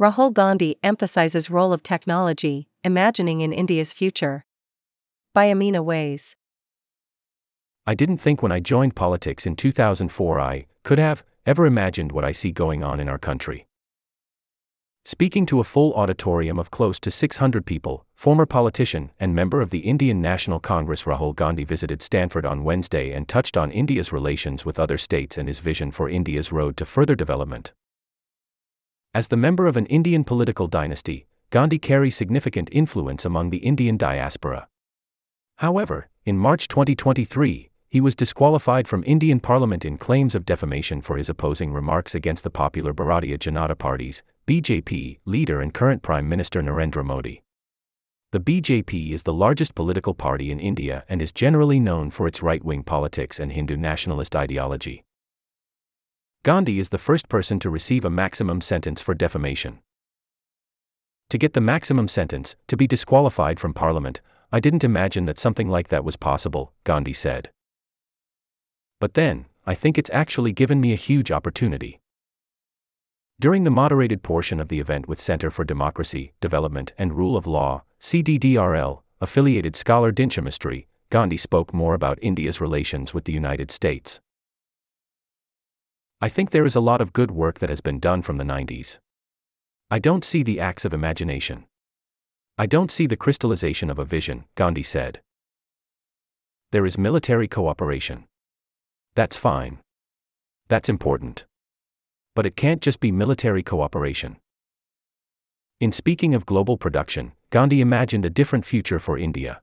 Rahul Gandhi emphasizes role of technology, imagining in India's future. By Amina Ways. I didn't think when I joined politics in 2004 I could have ever imagined what I see going on in our country. Speaking to a full auditorium of close to 600 people, former politician and member of the Indian National Congress Rahul Gandhi visited Stanford on Wednesday and touched on India's relations with other states and his vision for India's road to further development. As the member of an Indian political dynasty, Gandhi carries significant influence among the Indian diaspora. However, in March 2023, he was disqualified from Indian Parliament in claims of defamation for his opposing remarks against the popular Bharatiya Janata Party's BJP leader and current Prime Minister Narendra Modi. The BJP is the largest political party in India and is generally known for its right wing politics and Hindu nationalist ideology. Gandhi is the first person to receive a maximum sentence for defamation. To get the maximum sentence, to be disqualified from parliament, I didn't imagine that something like that was possible, Gandhi said. But then, I think it's actually given me a huge opportunity. During the moderated portion of the event with Center for Democracy, Development and Rule of Law, CDDRL, affiliated scholar Dinsha Mistree, Gandhi spoke more about India's relations with the United States. I think there is a lot of good work that has been done from the 90s. I don't see the acts of imagination. I don't see the crystallization of a vision, Gandhi said. There is military cooperation. That's fine. That's important. But it can't just be military cooperation. In speaking of global production, Gandhi imagined a different future for India.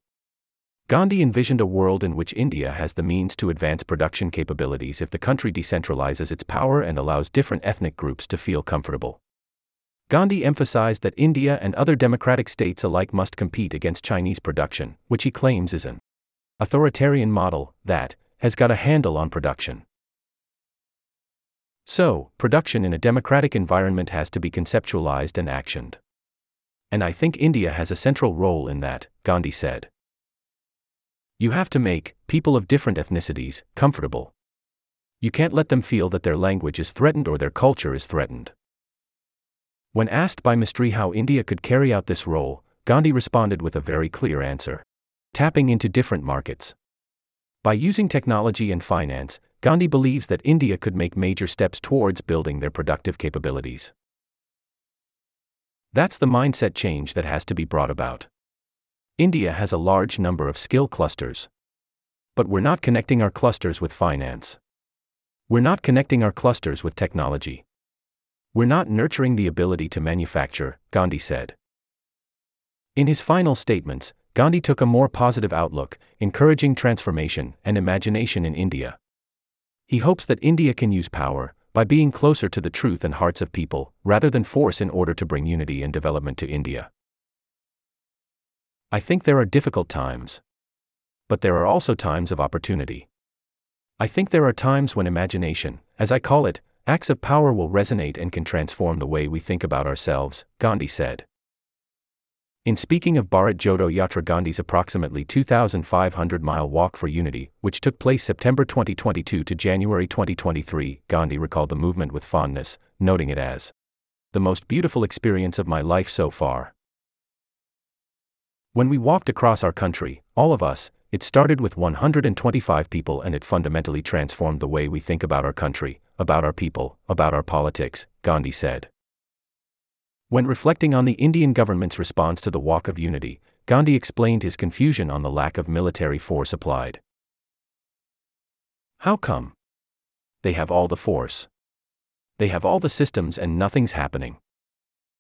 Gandhi envisioned a world in which India has the means to advance production capabilities if the country decentralizes its power and allows different ethnic groups to feel comfortable. Gandhi emphasized that India and other democratic states alike must compete against Chinese production, which he claims is an authoritarian model that, has got a handle on production. So, production in a democratic environment has to be conceptualized and actioned. And I think India has a central role in that, Gandhi said. You have to make people of different ethnicities comfortable. You can't let them feel that their language is threatened or their culture is threatened. When asked by Mistree how India could carry out this role, Gandhi responded with a very clear answer tapping into different markets. By using technology and finance, Gandhi believes that India could make major steps towards building their productive capabilities. That's the mindset change that has to be brought about. India has a large number of skill clusters. But we're not connecting our clusters with finance. We're not connecting our clusters with technology. We're not nurturing the ability to manufacture, Gandhi said. In his final statements, Gandhi took a more positive outlook, encouraging transformation and imagination in India. He hopes that India can use power, by being closer to the truth and hearts of people, rather than force in order to bring unity and development to India. I think there are difficult times. But there are also times of opportunity. I think there are times when imagination, as I call it, acts of power will resonate and can transform the way we think about ourselves, Gandhi said. In speaking of Bharat Jodo Yatra Gandhi's approximately 2,500 mile walk for unity, which took place September 2022 to January 2023, Gandhi recalled the movement with fondness, noting it as the most beautiful experience of my life so far. When we walked across our country, all of us, it started with 125 people and it fundamentally transformed the way we think about our country, about our people, about our politics, Gandhi said. When reflecting on the Indian government's response to the Walk of Unity, Gandhi explained his confusion on the lack of military force applied. How come? They have all the force. They have all the systems and nothing's happening.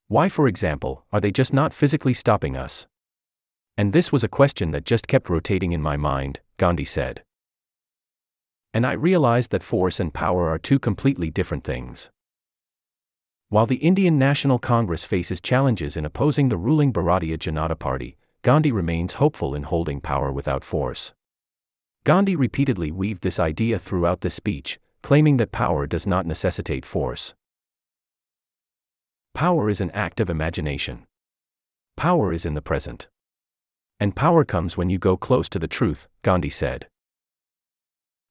Why, for example, are they just not physically stopping us? And this was a question that just kept rotating in my mind, Gandhi said. And I realized that force and power are two completely different things. While the Indian National Congress faces challenges in opposing the ruling Bharatiya Janata Party, Gandhi remains hopeful in holding power without force. Gandhi repeatedly weaved this idea throughout the speech, claiming that power does not necessitate force. Power is an act of imagination. Power is in the present. And power comes when you go close to the truth, Gandhi said.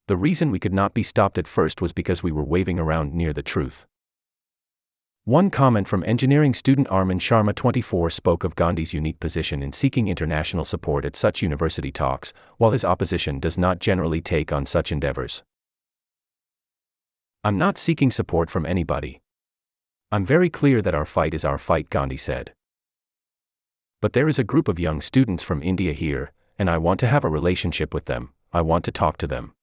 The reason we could not be stopped at first was because we were waving around near the truth. One comment from engineering student Armin Sharma 24 spoke of Gandhi's unique position in seeking international support at such university talks, while his opposition does not generally take on such endeavors. I'm not seeking support from anybody. I'm very clear that our fight is our fight, Gandhi said. But there is a group of young students from India here, and I want to have a relationship with them, I want to talk to them.